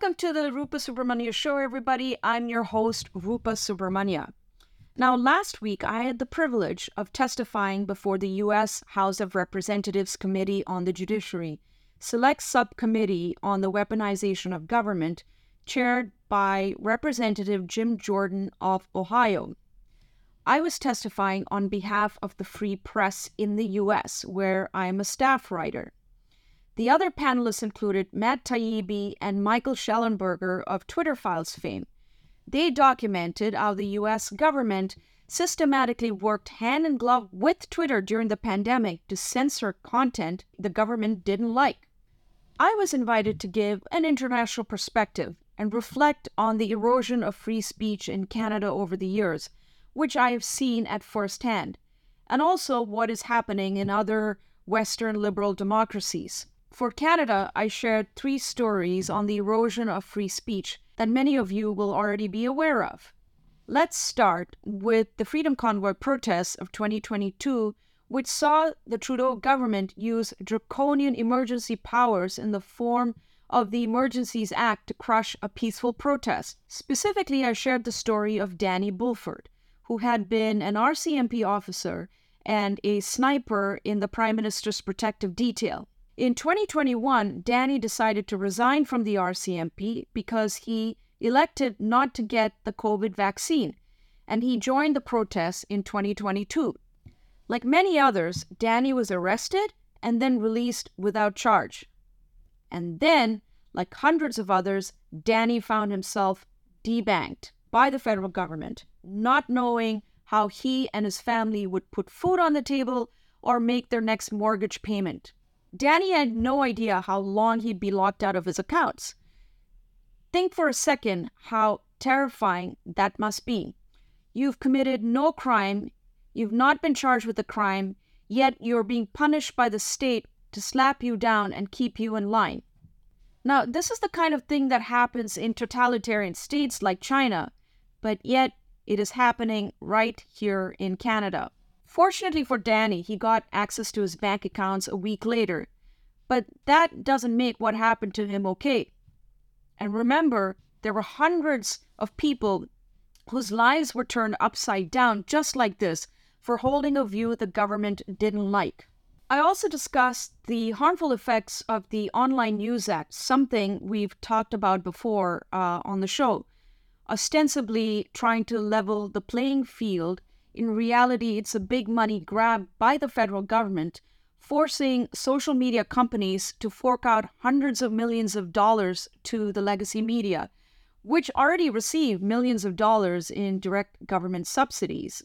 Welcome to the Rupa Subramanya Show, everybody. I'm your host, Rupa Subramanya. Now, last week I had the privilege of testifying before the U.S. House of Representatives Committee on the Judiciary, Select Subcommittee on the Weaponization of Government, chaired by Representative Jim Jordan of Ohio. I was testifying on behalf of the free press in the U.S., where I am a staff writer. The other panelists included Matt Taibbi and Michael Shellenberger of Twitter Files fame. They documented how the US government systematically worked hand in glove with Twitter during the pandemic to censor content the government didn't like. I was invited to give an international perspective and reflect on the erosion of free speech in Canada over the years, which I have seen at first hand, and also what is happening in other Western liberal democracies. For Canada, I shared three stories on the erosion of free speech that many of you will already be aware of. Let's start with the Freedom Convoy protests of 2022, which saw the Trudeau government use draconian emergency powers in the form of the Emergencies Act to crush a peaceful protest. Specifically, I shared the story of Danny Bulford, who had been an RCMP officer and a sniper in the Prime Minister's protective detail. In 2021, Danny decided to resign from the RCMP because he elected not to get the COVID vaccine, and he joined the protests in 2022. Like many others, Danny was arrested and then released without charge. And then, like hundreds of others, Danny found himself debanked by the federal government, not knowing how he and his family would put food on the table or make their next mortgage payment. Danny had no idea how long he'd be locked out of his accounts. Think for a second how terrifying that must be. You've committed no crime, you've not been charged with a crime, yet you're being punished by the state to slap you down and keep you in line. Now, this is the kind of thing that happens in totalitarian states like China, but yet it is happening right here in Canada. Fortunately for Danny, he got access to his bank accounts a week later. But that doesn't make what happened to him okay. And remember, there were hundreds of people whose lives were turned upside down just like this for holding a view the government didn't like. I also discussed the harmful effects of the Online News Act, something we've talked about before uh, on the show, ostensibly trying to level the playing field in reality, it's a big money grab by the federal government, forcing social media companies to fork out hundreds of millions of dollars to the legacy media, which already receive millions of dollars in direct government subsidies.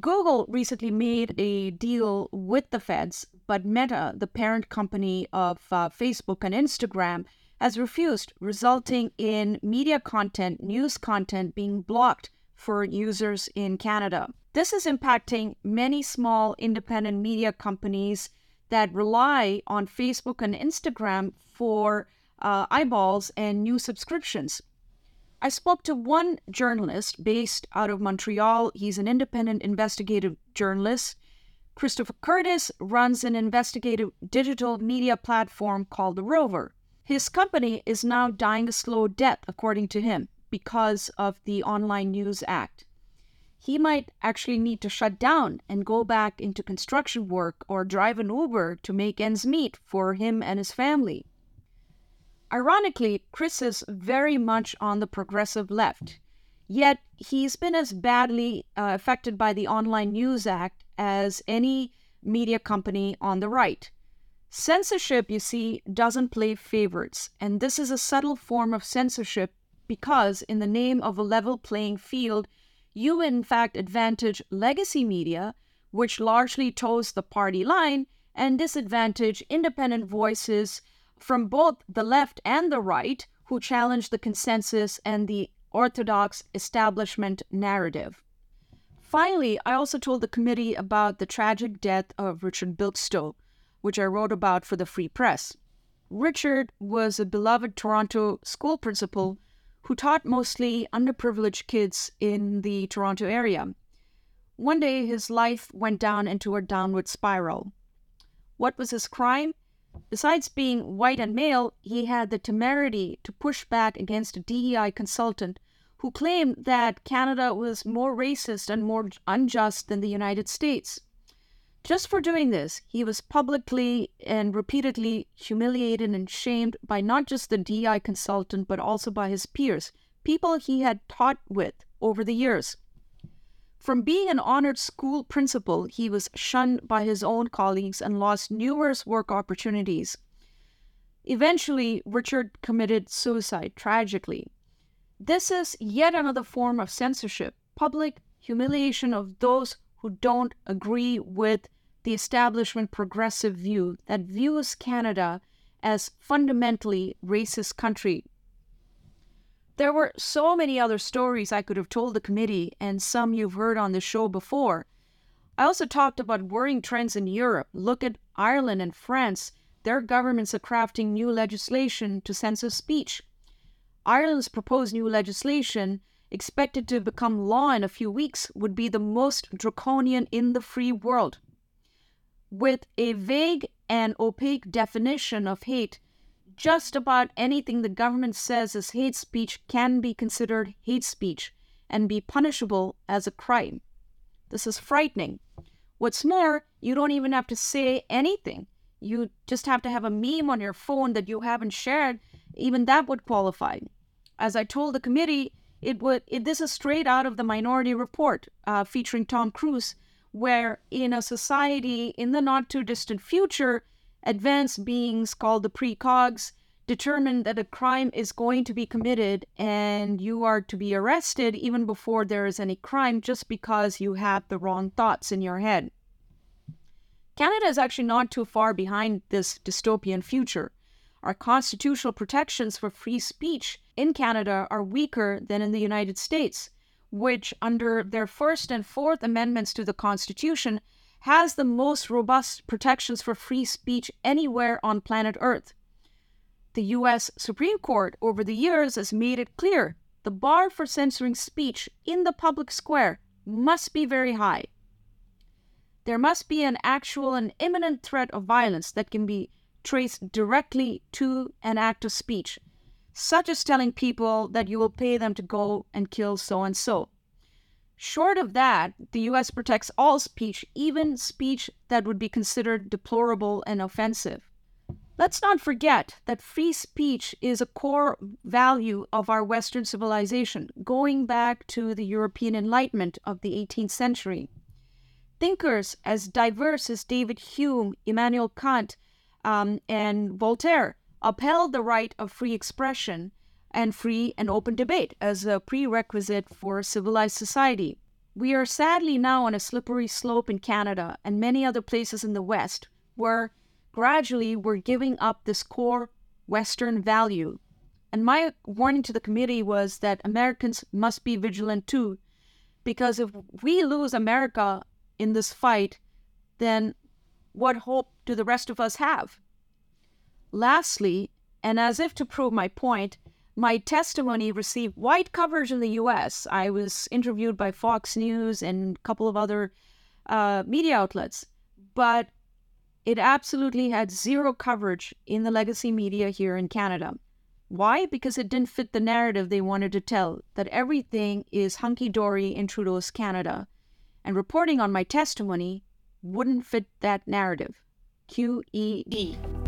Google recently made a deal with the feds, but Meta, the parent company of uh, Facebook and Instagram, has refused, resulting in media content, news content being blocked for users in Canada. This is impacting many small independent media companies that rely on Facebook and Instagram for uh, eyeballs and new subscriptions. I spoke to one journalist based out of Montreal. He's an independent investigative journalist. Christopher Curtis runs an investigative digital media platform called The Rover. His company is now dying a slow death, according to him because of the Online News Act. He might actually need to shut down and go back into construction work or drive an Uber to make ends meet for him and his family. Ironically, Chris is very much on the progressive left, yet he's been as badly uh, affected by the Online News Act as any media company on the right. Censorship, you see, doesn't play favorites, and this is a subtle form of censorship because, in the name of a level playing field, you in fact advantage legacy media, which largely toes the party line, and disadvantage independent voices from both the left and the right who challenge the consensus and the orthodox establishment narrative. Finally, I also told the committee about the tragic death of Richard Bilkszto, which I wrote about for the Free Press. Richard was a beloved Toronto school principal who taught mostly underprivileged kids in the Toronto area. One day, his life went down into a downward spiral. What was his crime? Besides being white and male, he had the temerity to push back against a DEI consultant who claimed that Canada was more racist and more unjust than the United States. Just for doing this, he was publicly and repeatedly humiliated and shamed by not just the DI consultant, but also by his peers, people he had taught with over the years. From being an honored school principal, he was shunned by his own colleagues and lost numerous work opportunities. Eventually, Richard committed suicide tragically. This is yet another form of censorship, public humiliation of those who don't agree with the establishment progressive view that views Canada as fundamentally racist country there were so many other stories I could have told the committee, and some you've heard on the show before. I also talked about worrying trends in Europe. Look at Ireland and France. Their governments are crafting new legislation to censor speech. Ireland's proposed new legislation, expected to become law in a few weeks, would be the most draconian in the free world. With a vague and opaque definition of hate, just about anything the government says is hate speech can be considered hate speech and be punishable as a crime. This is frightening. What's more, you don't even have to say anything. You just have to have a meme on your phone that you haven't shared. Even that would qualify. As I told the committee, it would. It, this is straight out of the Minority Report, uh, featuring Tom Cruise, where in a society in the not too distant future, advanced beings called the precogs determine that a crime is going to be committed and you are to be arrested even before there is any crime just because you had the wrong thoughts in your head. Canada is actually not too far behind this dystopian future. Our constitutional protections for free speech in Canada are weaker than in the United States, which, under their First and Fourth Amendments to the Constitution, has the most robust protections for free speech anywhere on planet Earth. The US Supreme Court over the years has made it clear the bar for censoring speech in the public square must be very high. There must be an actual and imminent threat of violence that can be traced directly to an act of speech, such as telling people that you will pay them to go and kill so and so. Short of that, the US protects all speech, even speech that would be considered deplorable and offensive. Let's not forget that free speech is a core value of our Western civilization, going back to the European Enlightenment of the 18th century. Thinkers as diverse as David Hume, Immanuel Kant, um, and Voltaire upheld the right of free expression and free and open debate as a prerequisite for civilized society. We are sadly now on a slippery slope in Canada and many other places in the West where gradually we're giving up this core Western value. And my warning to the committee was that Americans must be vigilant too, because if we lose America in this fight, then what hope do the rest of us have? Lastly, and as if to prove my point, my testimony received wide coverage in the US. I was interviewed by Fox News and a couple of other uh, media outlets, but it absolutely had zero coverage in the legacy media here in Canada. Why? Because it didn't fit the narrative they wanted to tell that everything is hunky dory in Trudeau's Canada. And reporting on my testimony wouldn't fit that narrative. QED.